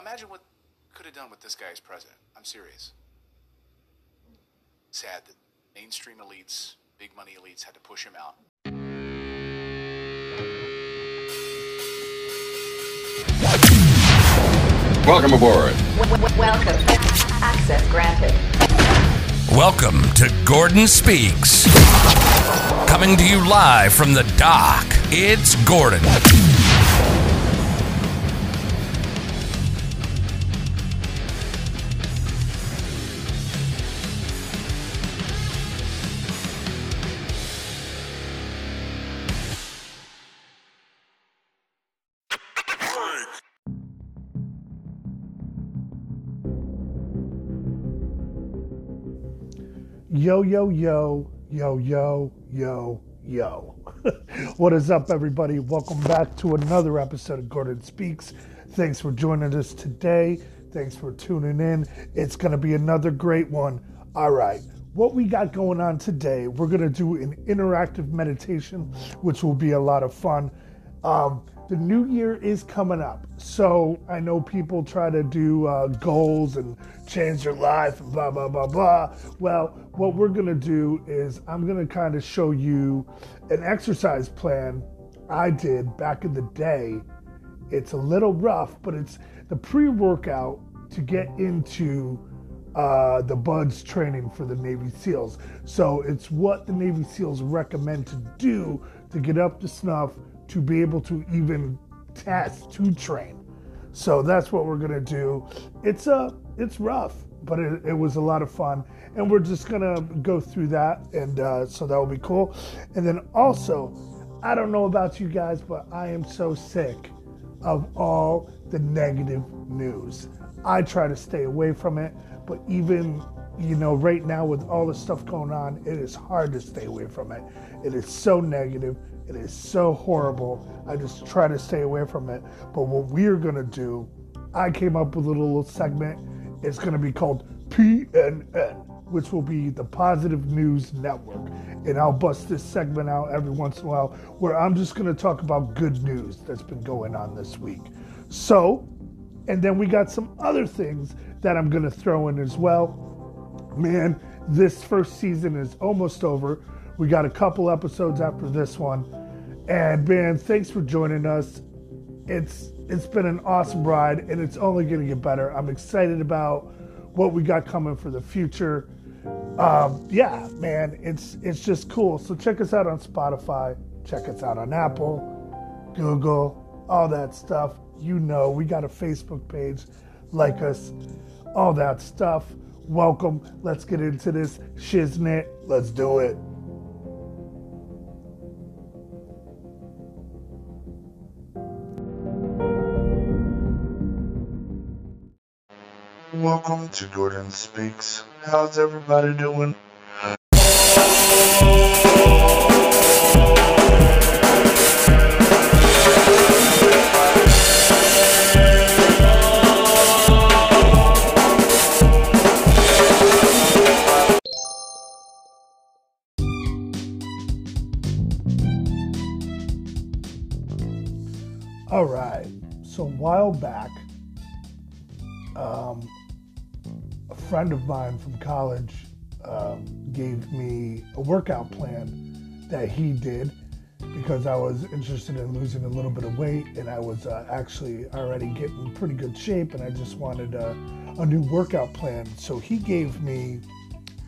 Imagine what could have done with this guy as president. I'm serious. Sad that mainstream elites, big money elites, had to push him out. Welcome aboard. Welcome. Access granted. Welcome to Gordon Speaks. Coming to you live from the dock, it's Gordon. Yo, yo, yo, yo, yo, yo, yo. what is up, everybody? Welcome back to another episode of Gordon Speaks. Thanks for joining us today. Thanks for tuning in. It's going to be another great one. All right. What we got going on today, we're going to do an interactive meditation, which will be a lot of fun. Um, the new year is coming up. So I know people try to do uh, goals and change their life and blah, blah, blah, blah. Well, what we're going to do is I'm going to kind of show you an exercise plan I did back in the day. It's a little rough, but it's the pre workout to get into uh, the BUD/S training for the Navy SEALs. So it's what the Navy SEALs recommend to do to get up to snuff to be able to even test to train. So that's what we're gonna do. It's a uh, it's rough, but it, it was a lot of fun, and we're just gonna go through that, and uh, so that will be cool. And then also, I don't know about you guys, but I am so sick of all the negative news. I try to stay away from it, but even you know, right now with all the stuff going on, it is hard to stay away from it. It is so negative. It is so horrible. I just try to stay away from it. But what we're going to do, I came up with a little segment. It's going to be called PNN, which will be the Positive News Network. And I'll bust this segment out every once in a while where I'm just going to talk about good news that's been going on this week. So, and then we got some other things that I'm going to throw in as well. Man, this first season is almost over. We got a couple episodes after this one. And man, thanks for joining us. It's it's been an awesome ride and it's only gonna get better. I'm excited about what we got coming for the future. Um, yeah, man, it's it's just cool. So check us out on Spotify, check us out on Apple, Google, all that stuff. You know, we got a Facebook page, like us, all that stuff. Welcome. Let's get into this shiznit. Let's do it. Welcome to Gordon Speaks. How's everybody doing? All right. So a while back, um, friend of mine from college um, gave me a workout plan that he did because I was interested in losing a little bit of weight and I was uh, actually already getting pretty good shape and I just wanted a, a new workout plan. So he gave me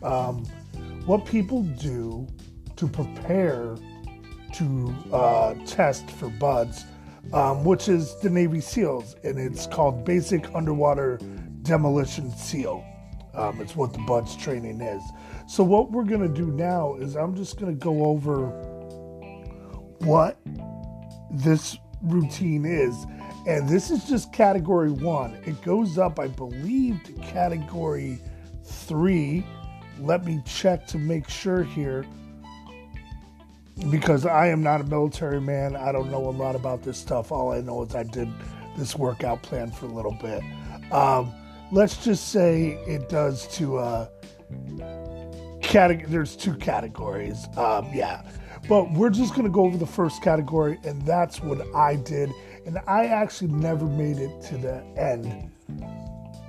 um, what people do to prepare to uh, test for BUD/S, um, which is the Navy SEALs, and it's called Basic Underwater Demolition SEAL. Um, it's what the BUD/S training is. So what we're gonna do now is I'm just gonna go over what this routine is, and this is just category one. It goes up, I believe, to category three. Let me check to make sure here because I am not a military man. I don't know a lot about this stuff. All I know is I did this workout plan for a little bit. Um, let's just say it does to uh, category. There's two categories. Um, yeah, but we're just gonna go over the first category, and that's what I did. And I actually never made it to the end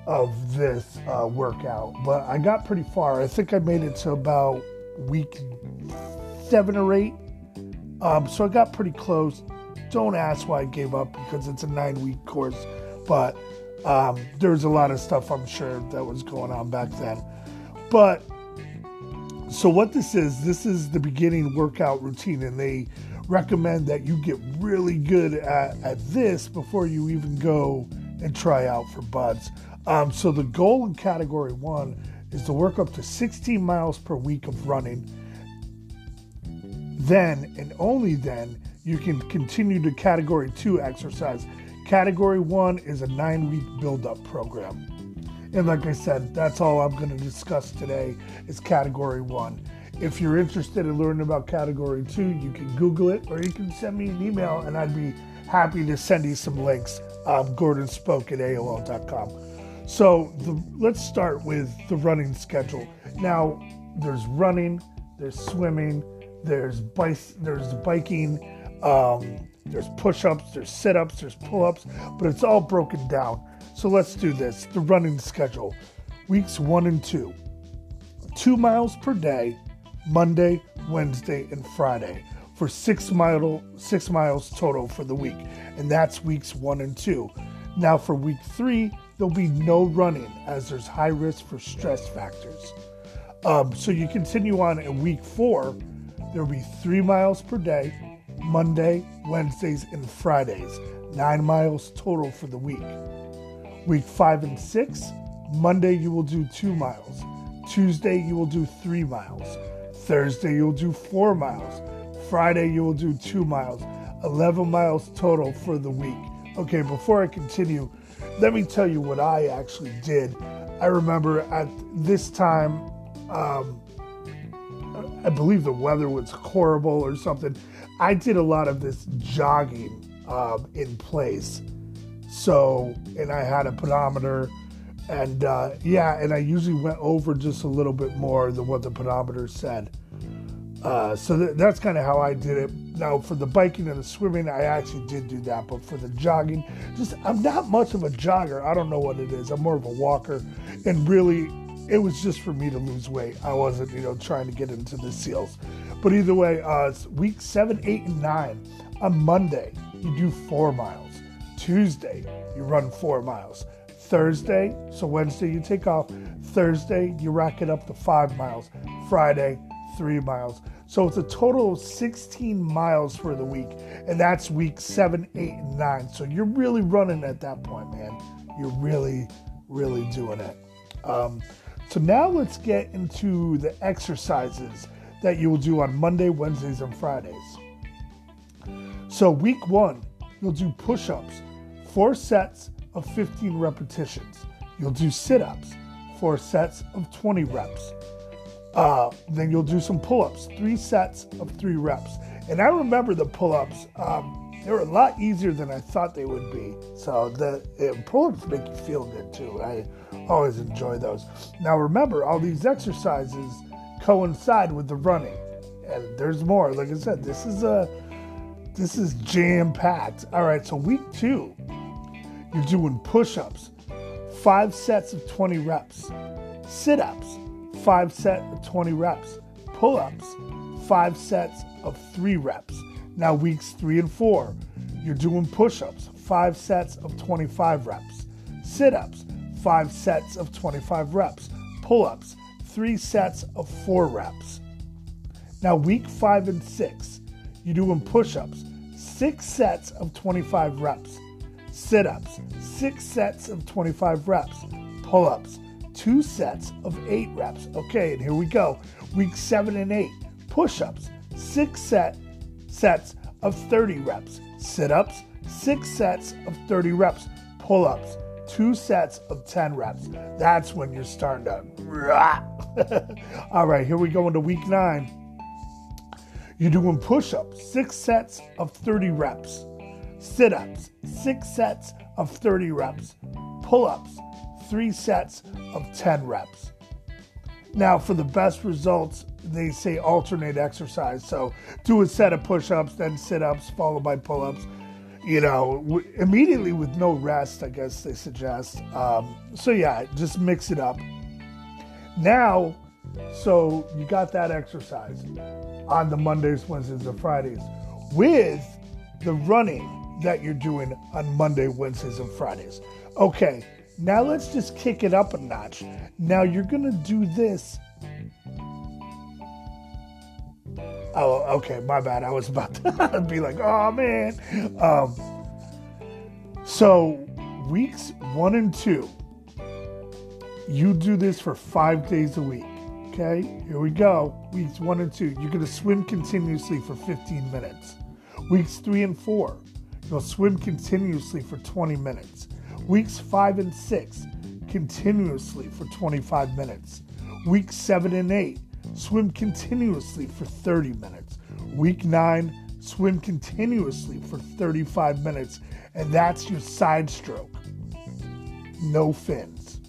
of this uh, workout, but I got pretty far. I think I made it to about week seven or eight. Um, so I got pretty close. Don't ask why I gave up because it's a nine week course, but um, there's a lot of stuff I'm sure that was going on back then. But so what this is, this is the beginning workout routine, and they recommend that you get really good at, at this before you even go and try out for BUD/S. Um, so the goal in category one is to work up to 16 miles per week of running. Then and only then you can continue to category two exercise. Category one is a nine week build up program. And like I said, that's all I'm going to discuss today is category one. If you're interested in learning about category two, you can Google it or you can send me an email and I'd be happy to send you some links. Um, Gordon spoke at AOL.com. So the, let's start with the running schedule. Now, there's running, there's swimming, there's bike, there's biking, um, there's push-ups, there's sit-ups, there's pull-ups, but it's all broken down. So let's do this. The running schedule, weeks one and two, two miles per day, Monday, Wednesday, and Friday for six mile six miles total for the week, and that's weeks one and two. Now for week three, there'll be no running as there's high risk for stress factors. Um, so you continue on in week four, there'll be three miles per day, Monday, Wednesdays, and Fridays, nine miles total for the week. Week five and six, Monday you will do two miles, Tuesday you will do three miles, Thursday you'll do four miles, Friday you will do two miles, 11 miles total for the week. Okay, before I continue, let me tell you what I actually did. I remember at this time, um, I believe the weather was horrible or something. I did a lot of this jogging um, in place. So, and I had a pedometer, and uh, yeah, and I usually went over just a little bit more than what the pedometer said. Uh, so th- that's kind of how I did it. Now, for the biking and the swimming, I actually did do that. But for the jogging, just I'm not much of a jogger. I don't know what it is. I'm more of a walker. And really, it was just for me to lose weight. I wasn't, you know, trying to get into the seals. But either way, uh, week seven, eight, and nine. On Monday, you do four miles. Tuesday, you run four miles. Thursday, so Wednesday you take off. Thursday, you rack it up to five miles. Friday, three miles. So it's a total of 16 miles for the week, and that's week seven, eight, and nine. So you're really running at that point, man. You're really, really doing it. Um, so now let's get into the exercises that you will do on Monday, Wednesdays, and Fridays. So week one, you'll do push ups, four sets of 15 repetitions. You'll do sit ups, four sets of 20 reps. Uh, then you'll do some pull ups, three sets of three reps. And I remember the pull ups, um, they were a lot easier than I thought they would be. So the pull ups make you feel good too. I always enjoy those. Now remember, all these exercises coincide with the running. And there's more. Like I said, this is a this is jam packed. All right, so week two, you're doing push ups, five sets of 20 reps, sit ups, five set of 20 reps, pull ups, five sets of three reps. Now, weeks three and four, you're doing push ups, five sets of 25 reps, sit ups, five sets of 25 reps, pull ups, three sets of four reps. Now, week five and six, you're doing push ups, six sets of 25 reps, sit ups, six sets of 25 reps, pull ups, two sets of eight reps. Okay, and here we go. Week seven and eight, push ups, six set sets of 30 reps, sit ups, six sets of 30 reps, pull ups, two sets of 10 reps. That's when you're starting to. All right, here we go into week nine. You're doing push ups, six sets of 30 reps, sit ups, six sets of 30 reps, pull ups, three sets of 10 reps. Now, for the best results, they say alternate exercise. So do a set of push ups, then sit ups, followed by pull ups. You know, w- immediately with no rest, I guess they suggest. Um, so yeah, just mix it up. Now, so you got that exercise on the Mondays, Wednesdays, and Fridays with the running that you're doing on Monday, Wednesdays, and Fridays. Okay, now let's just kick it up a notch. Now you're gonna do this. Oh, okay, my bad. I was about to be like, oh man. Um, so weeks one and two, you do this for five days a week. Okay, here we go. Weeks one and two, you're gonna swim continuously for 15 minutes. Weeks three and four, you'll swim continuously for 20 minutes. Weeks five and six, continuously for 25 minutes. Weeks seven and eight, swim continuously for 30 minutes. Week nine, swim continuously for 35 minutes, and that's your side stroke. No fins.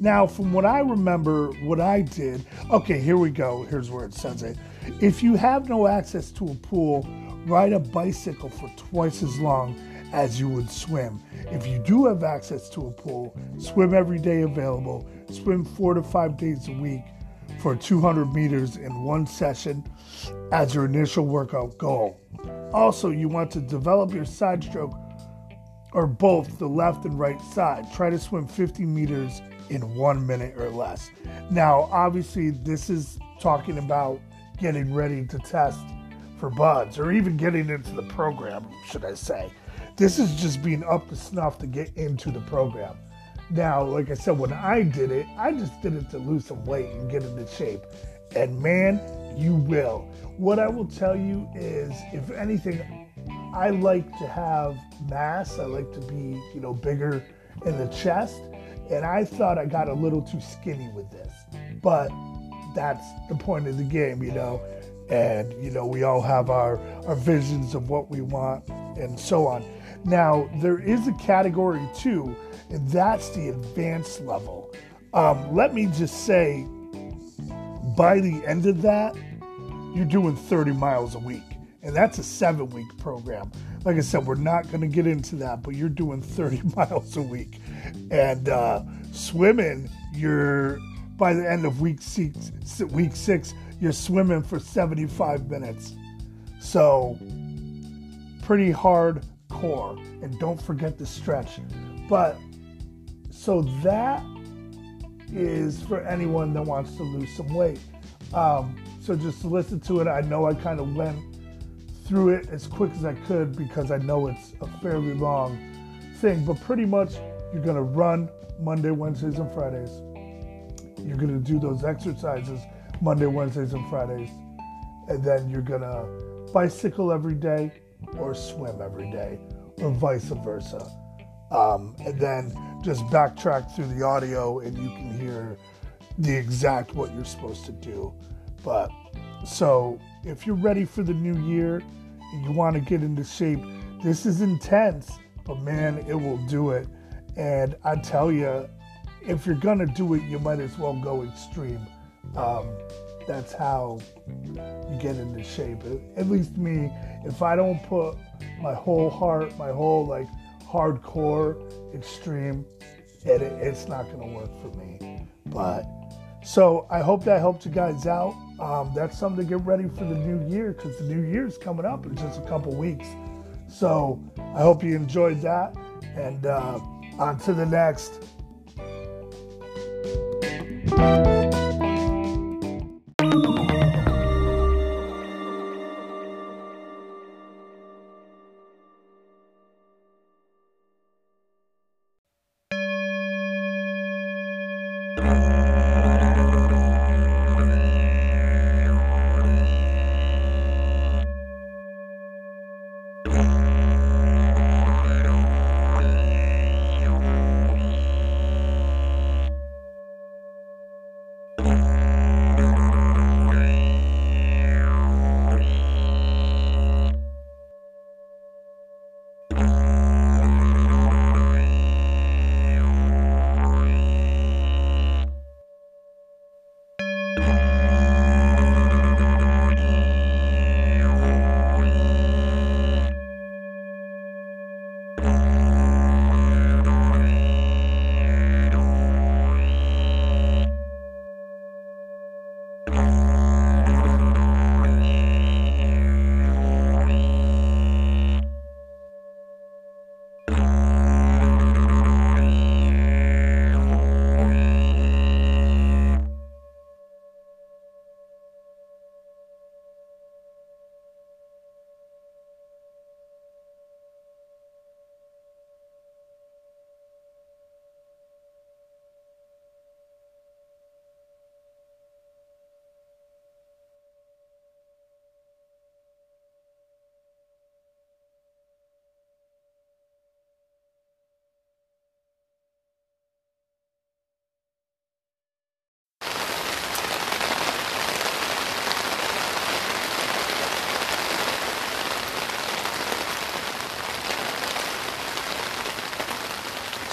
Now, from what I remember, what I did, okay, here we go. Here's where it says it. If you have no access to a pool, ride a bicycle for twice as long as you would swim. If you do have access to a pool, swim every day available, swim four to five days a week for 200 meters in one session as your initial workout goal. Also, you want to develop your side stroke or both the left and right side. Try to swim 50 meters in one minute or less. Now, obviously, this is talking about getting ready to test for BUD/S or even getting into the program, should I say. This is just being up to snuff to get into the program. Now, like I said, when I did it, I just did it to lose some weight and get into shape. And man, you will. What I will tell you is, if anything, I like to have mass. I like to be, you know, bigger in the chest. And I thought I got a little too skinny with this. But that's the point of the game, you know. And, you know, we all have our, our visions of what we want and so on. Now, there is a category too, and that's the advanced level. Um, let me just say, by the end of that, you're doing 30 miles a week, and that's a seven week program. Like I said, we're not going to get into that, but you're doing 30 miles a week. And uh, swimming, you're by the end of week six, week six, you're swimming for 75 minutes. So, pretty hard core and don't forget the stretch. But so that is for anyone that wants to lose some weight. Um, so just listen to it. I know I kind of went through it as quick as I could because I know it's a fairly long thing, but pretty much you're going to run Monday, Wednesdays, and Fridays. You're going to do those exercises Monday, Wednesdays, and Fridays. And then you're going to bicycle every day or swim every day or vice versa. Um, and then just backtrack through the audio and you can hear the exact what you're supposed to do. But so if you're ready for the new year and you want to get into shape, this is intense, but man, it will do it. And I tell you, if you're gonna do it, you might as well go extreme. Um, that's how you get into shape. At least me, if I don't put my whole heart, my whole like hardcore extreme, it, it's not going to work for me. But so I hope that helped you guys out. Um, that's something to get ready for the new year because the new year is coming up in just a couple weeks. So I hope you enjoyed that. And uh, on to the next.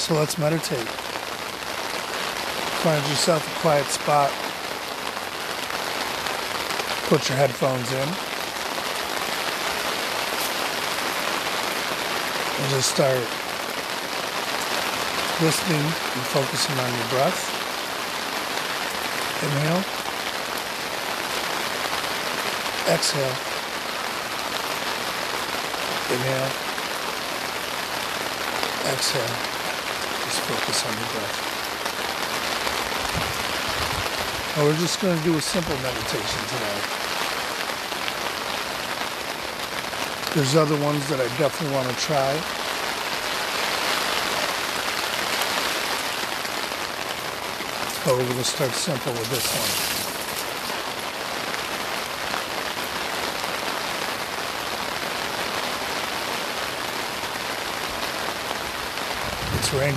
So let's meditate. Find yourself a quiet spot. Put your headphones in. And just start listening and focusing on your breath. Inhale. Exhale. Inhale. Exhale. Focus on your breath. Now we're just going to do a simple meditation today. There's other ones that I definitely want to try. But we're going to start simple with this one. It's raining.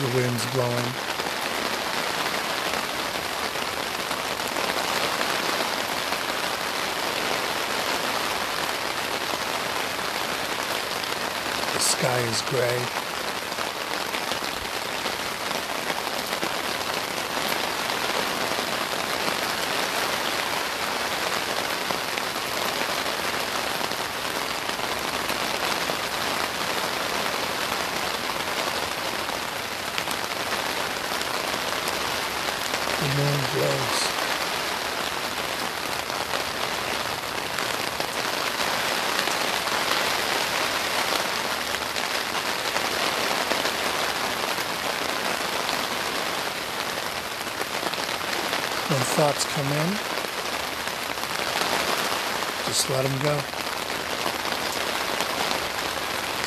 The wind's blowing. The sky is gray. The moon glows. When thoughts come in, just let them go.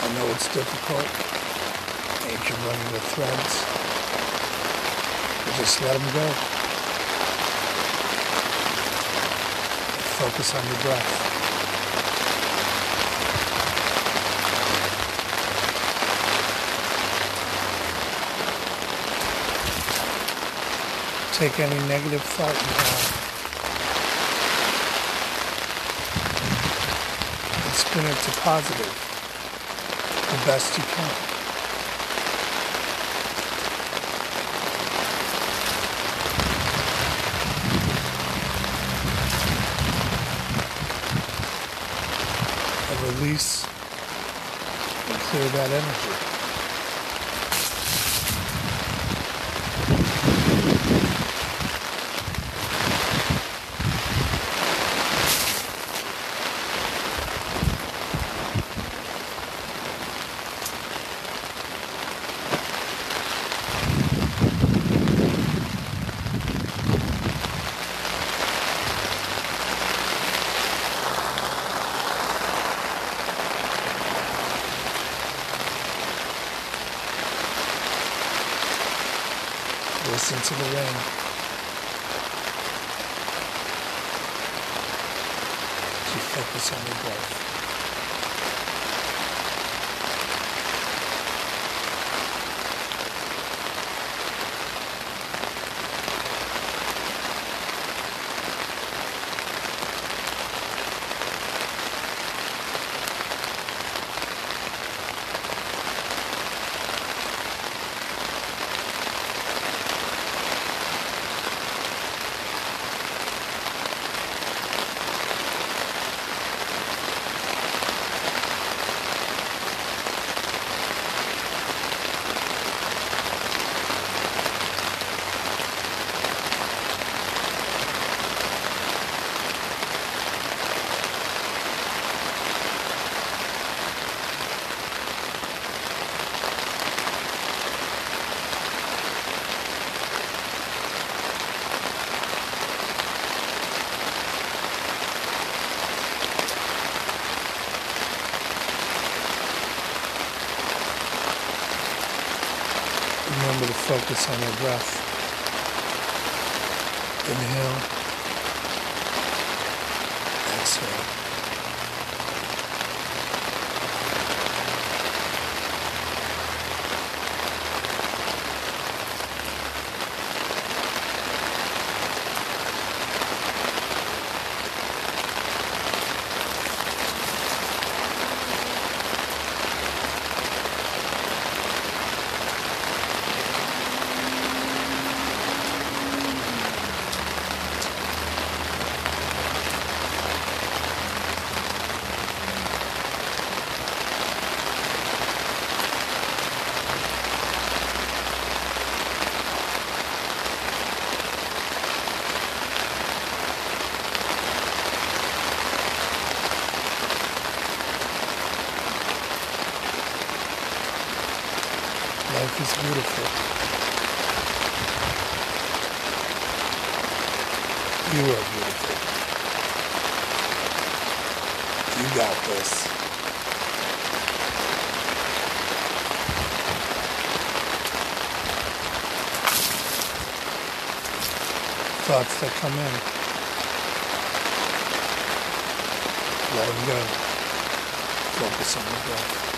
I know it's difficult. You running the threads? But just let them go. Focus on your breath. Take any negative thought you have and spin it to positive the best you can. and release and clear that energy. Focus on your breath. Inhale. Exhale. Life is beautiful. You are beautiful. You got this. Thoughts that come in. Let them go. Focus on the breath.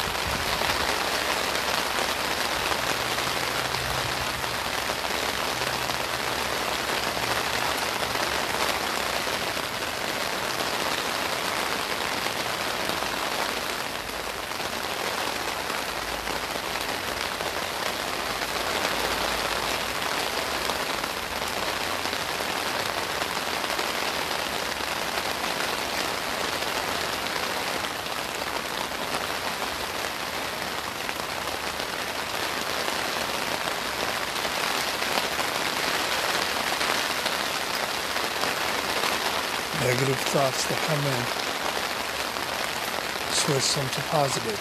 Thoughts that come in, switch them to positive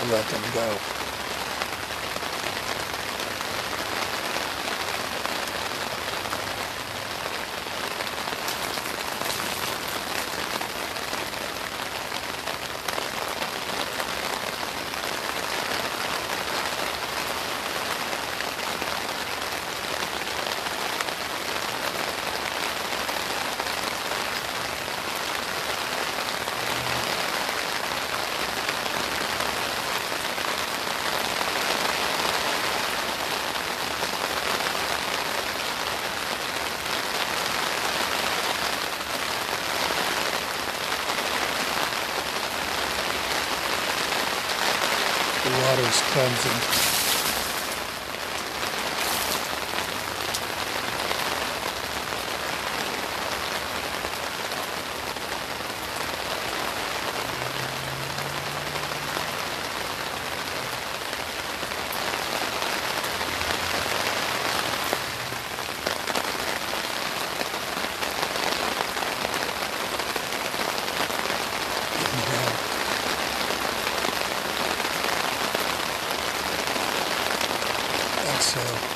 and let them go. The water's cleansing. Inhale. Exhale.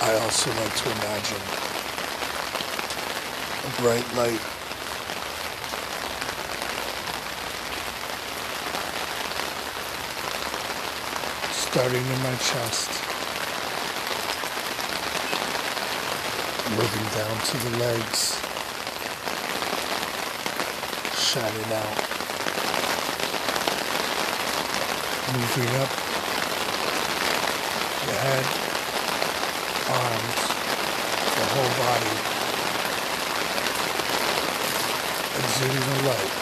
I also like to imagine a bright light. Starting in my chest, moving down to the legs, shining out, moving up. The head whole body, exuding the light.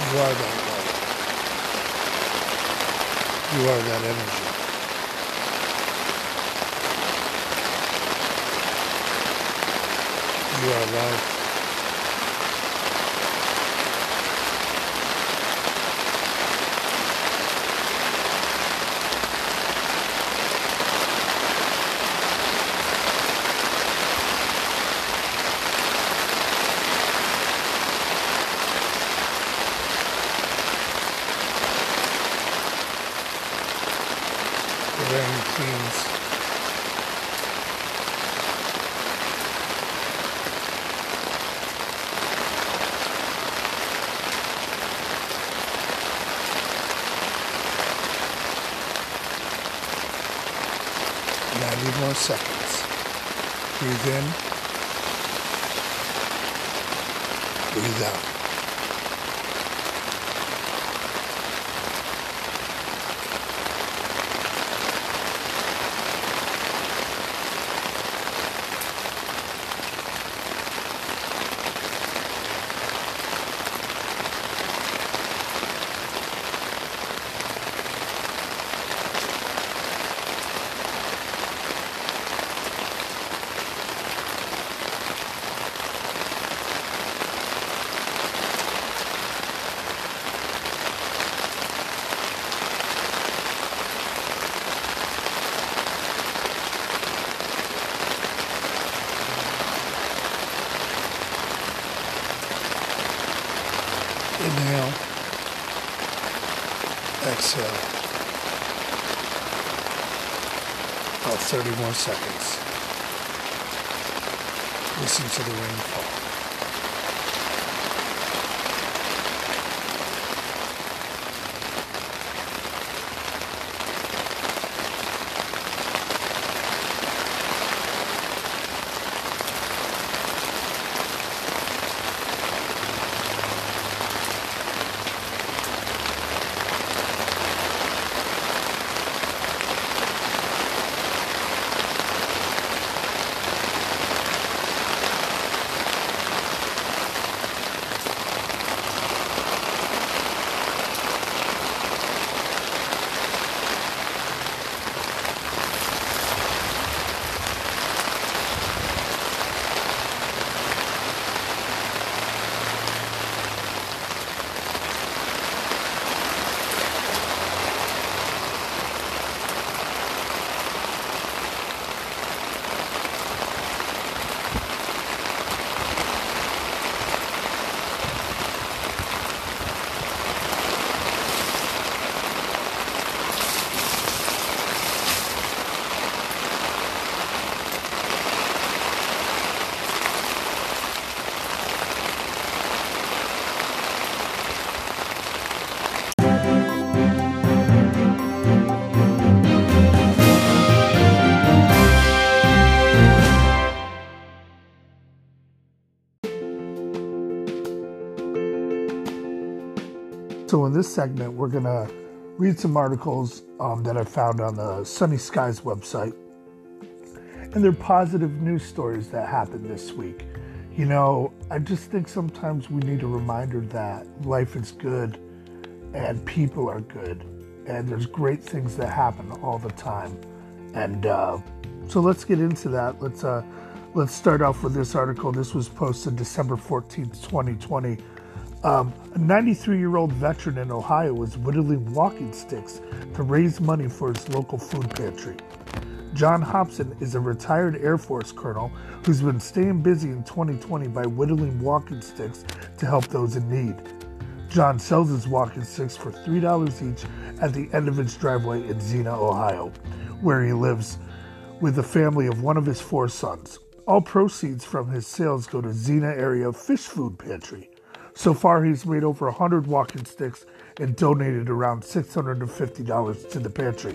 You are that light. You are that energy. You are love. 30 more seconds. Listen to the rainfall. This segment, we're going to read some articles um, that I found on the Sunny Skyz website. And they're positive news stories that happened this week. You know, I just think sometimes we need a reminder that life is good and people are good and there's great things that happen all the time. And uh, so let's get into that. Let's uh, let's start off with this article. This was posted December 14th, 2020. Um, a 93 year old veteran in Ohio was whittling walking sticks to raise money for his local food pantry. John Hobson is a retired Air Force colonel who's been staying busy in 2020 by whittling walking sticks to help those in need. John sells his walking sticks for $3 each at the end of his driveway in Xenia, Ohio, where he lives with the family of one of his four sons. All proceeds from his sales go to Xenia Area Fish Food Pantry. So far, he's made over 100 walking sticks and donated around $650 to the pantry.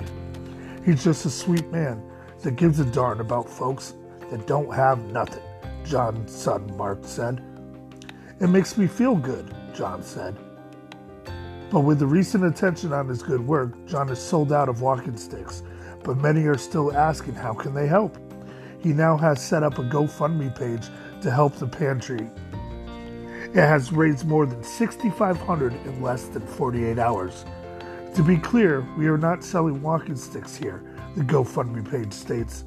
He's just a sweet man that gives a darn about folks that don't have nothing, John's son Mark said. It makes me feel good, John said. But with the recent attention on his good work, John is sold out of walking sticks, but many are still asking how can they help. He now has set up a GoFundMe page to help the pantry. It has raised more than 6500 in less than 48 hours. To be clear, we are not selling walking sticks here, the GoFundMe page states.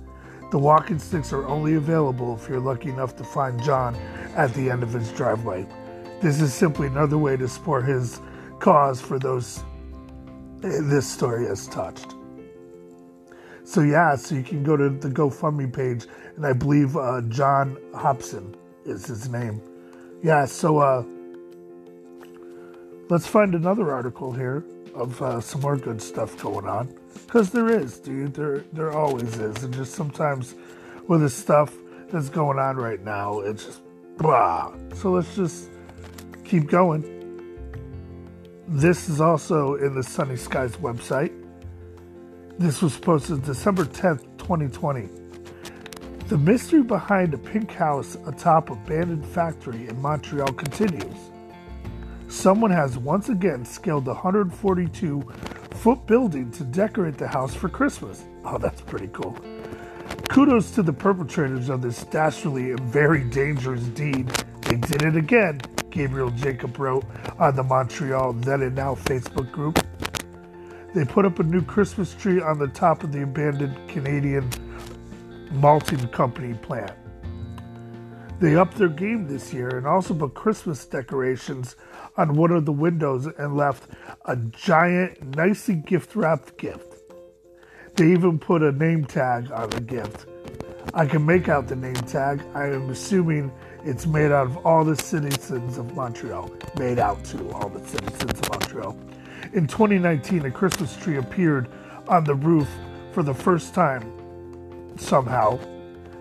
The walking sticks are only available if you're lucky enough to find John at the end of his driveway. This is simply another way to support his cause for those this story has touched. So yeah, so you can go to the GoFundMe page, and I believe uh, John Hobson is his name. Yeah, so uh, let's find another article here of uh, some more good stuff going on, because there is, dude. There there always is, and just sometimes with the stuff that's going on right now, it's just blah. So let's just keep going. This is also in the Sunny Skyz website. This was posted December 10th, 2020. The mystery behind a pink house atop abandoned factory in Montreal continues. Someone has once again scaled the 142 foot building to decorate the house for Christmas. Oh, that's pretty cool. Kudos to the perpetrators of this dastardly and very dangerous deed. They did it again, Gabriel Jacob wrote on the Montreal Then and Now Facebook group. They put up a new Christmas tree on the top of the abandoned Canadian malting company plant. They upped their game this year and also put Christmas decorations on one of the windows and left a giant, nicely gift wrapped gift. They even put a name tag on the gift. I can make out the name tag. I am assuming it's made out of all the citizens of Montreal. Made out to all the citizens of Montreal. In 2019, a Christmas tree appeared on the roof for the first time. Somehow,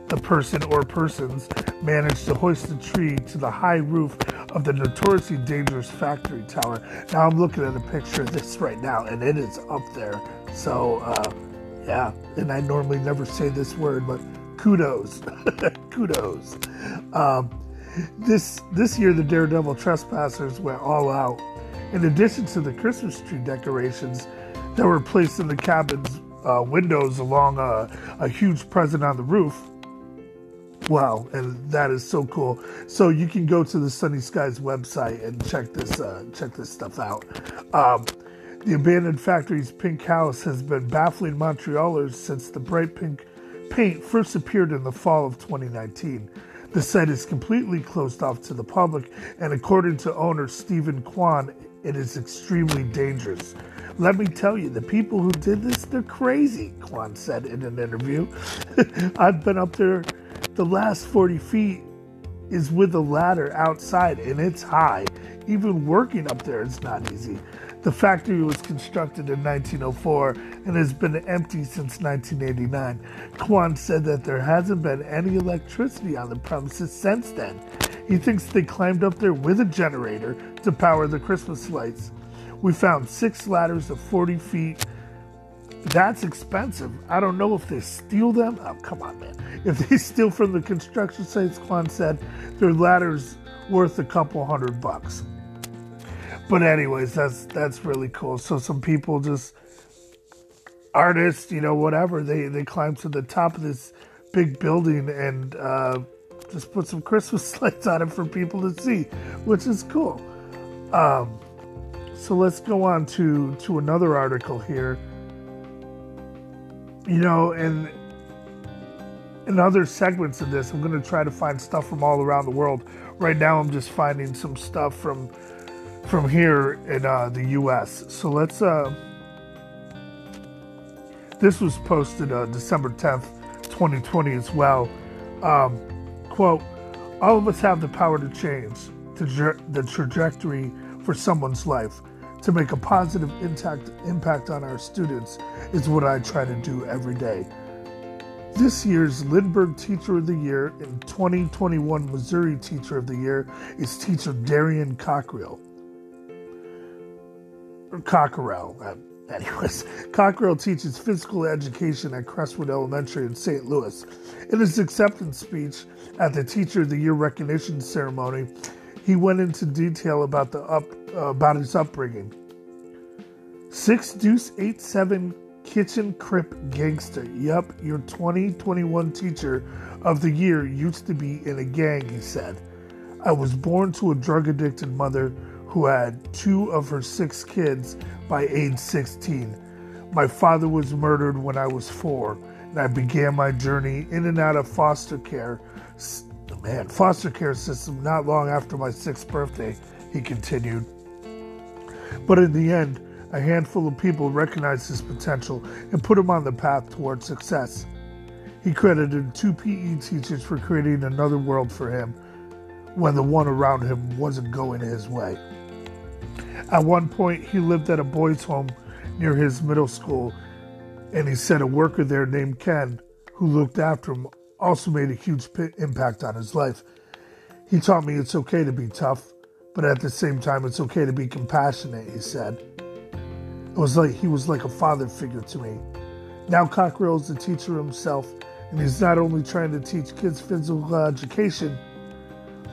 the person or persons managed to hoist the tree to the high roof of the notoriously dangerous factory tower. Now I'm looking at a picture of this right now, and it is up there. So, uh, yeah, and I normally never say this word, but kudos, kudos. Um, this this year, the Daredevil trespassers went all out. In addition to the Christmas tree decorations that were placed in the cabin's uh, windows along a, a huge present on the roof, Wow, and that is so cool. So you can go to the Sunny Skyz website and check this uh, check this stuff out. Um, the abandoned factory's pink house has been baffling Montrealers since the bright pink paint first appeared in the fall of 2019. The site is completely closed off to the public, and according to owner Stephen Kwan, it is extremely dangerous. Let me tell you, the people who did this, they're crazy, Kwan said in an interview. I've been up there the last 40 feet is with a ladder outside and it's high. Even working up there is not easy. The factory was constructed in 1904 and has been empty since 1989. Kwan said that there hasn't been any electricity on the premises since then. He thinks they climbed up there with a generator to power the Christmas lights. We found six ladders of 40 feet that's expensive. I don't know if they steal them. Oh, come on, man. If they steal from the construction sites, Kwan said, their ladder's worth a couple hundred bucks. But anyways, that's that's really cool. So some people just artists, you know, whatever, they they climb to the top of this big building and uh, just put some Christmas lights on it for people to see, which is cool. Um, so let's go on to to another article here you know, and in other segments of this, I'm going to try to find stuff from all around the world. Right now, I'm just finding some stuff from from here in uh, the U.S. So let's. Uh, this was posted uh, December 10th, 2020, as well. Um, quote: All of us have the power to change the, the trajectory for someone's life to make a positive impact, impact on our students is what I try to do every day. This year's Lindbergh Teacher of the Year and 2021 Missouri Teacher of the Year is teacher Darrion Cockrell. Or Cockrell. Uh, anyways, Cockrell teaches physical education at Crestwood Elementary in St. Louis. In his acceptance speech at the Teacher of the Year recognition ceremony, he went into detail about the up about his upbringing. Six Deuce Eight Seven Kitchen Crip Gangster. Yup, your 2021 teacher of the year used to be in a gang, he said. I was born to a drug addicted mother who had two of her six kids by age 16. My father was murdered when I was four, and I began my journey in and out of foster care. Man, foster care system not long after my sixth birthday, he continued. But in the end, a handful of people recognized his potential and put him on the path toward success. He credited two PE teachers for creating another world for him when the one around him wasn't going his way. At one point, he lived at a boys' home near his middle school, and he said a worker there named Ken, who looked after him, also made a huge impact on his life. He taught me it's okay to be tough, but at the same time, it's okay to be compassionate, he said. It was like he was like a father figure to me. Now Cockrell is the teacher himself, and he's not only trying to teach kids physical education,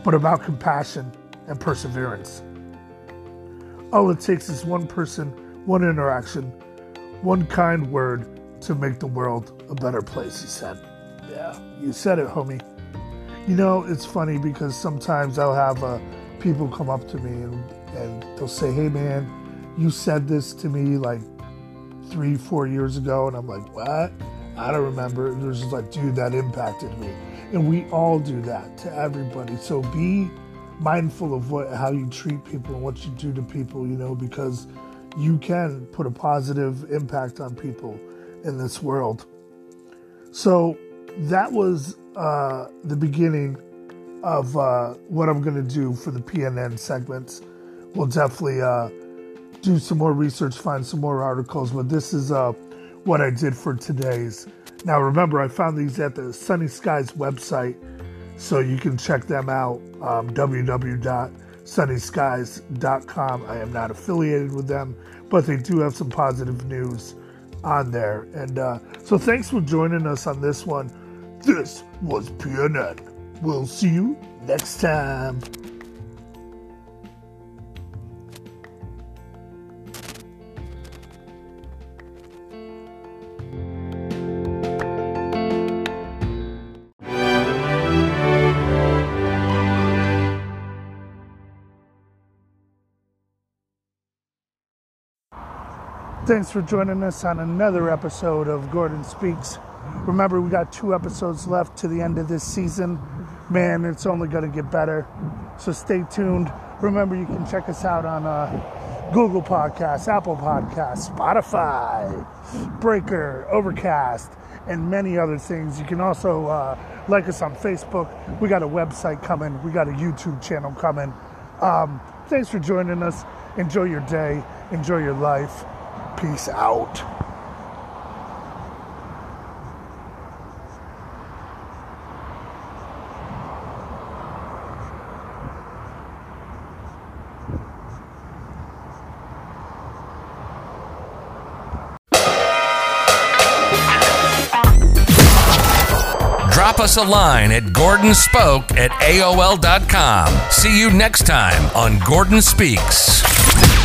but about compassion and perseverance. All it takes is one person, one interaction, one kind word to make the world a better place, he said. Yeah, you said it, homie. You know, it's funny because sometimes I'll have uh, people come up to me and, and they'll say, hey man, you said this to me like three, four years ago, and I'm like, what? I don't remember. It was just like, dude, that impacted me. And we all do that to everybody. So be mindful of what how you treat people and what you do to people, you know, because you can put a positive impact on people in this world. So that was uh, the beginning of uh, what I'm going to do for the PNN segments. We'll definitely uh, do some more research, find some more articles. But this is uh, what I did for today's. Now, remember, I found these at the Sunny Skyz website, so you can check them out. Um, www.sunnyskyz.com. I am not affiliated with them, but they do have some positive news on there. And uh, so, thanks for joining us on this one. This was PNN. We'll see you next time. Thanks for joining us on another episode of Gordon Speaks. Remember, we got two episodes left to the end of this season. Man, it's only going to get better. So stay tuned. Remember, you can check us out on uh, Google Podcasts, Apple Podcasts, Spotify, Breaker, Overcast, and many other things. You can also uh, like us on Facebook. We got a website coming, we got a YouTube channel coming. Um, thanks for joining us. Enjoy your day, enjoy your life. Peace out. A line at gordonspoke at AOL.com. See you next time on Gordon Speaks.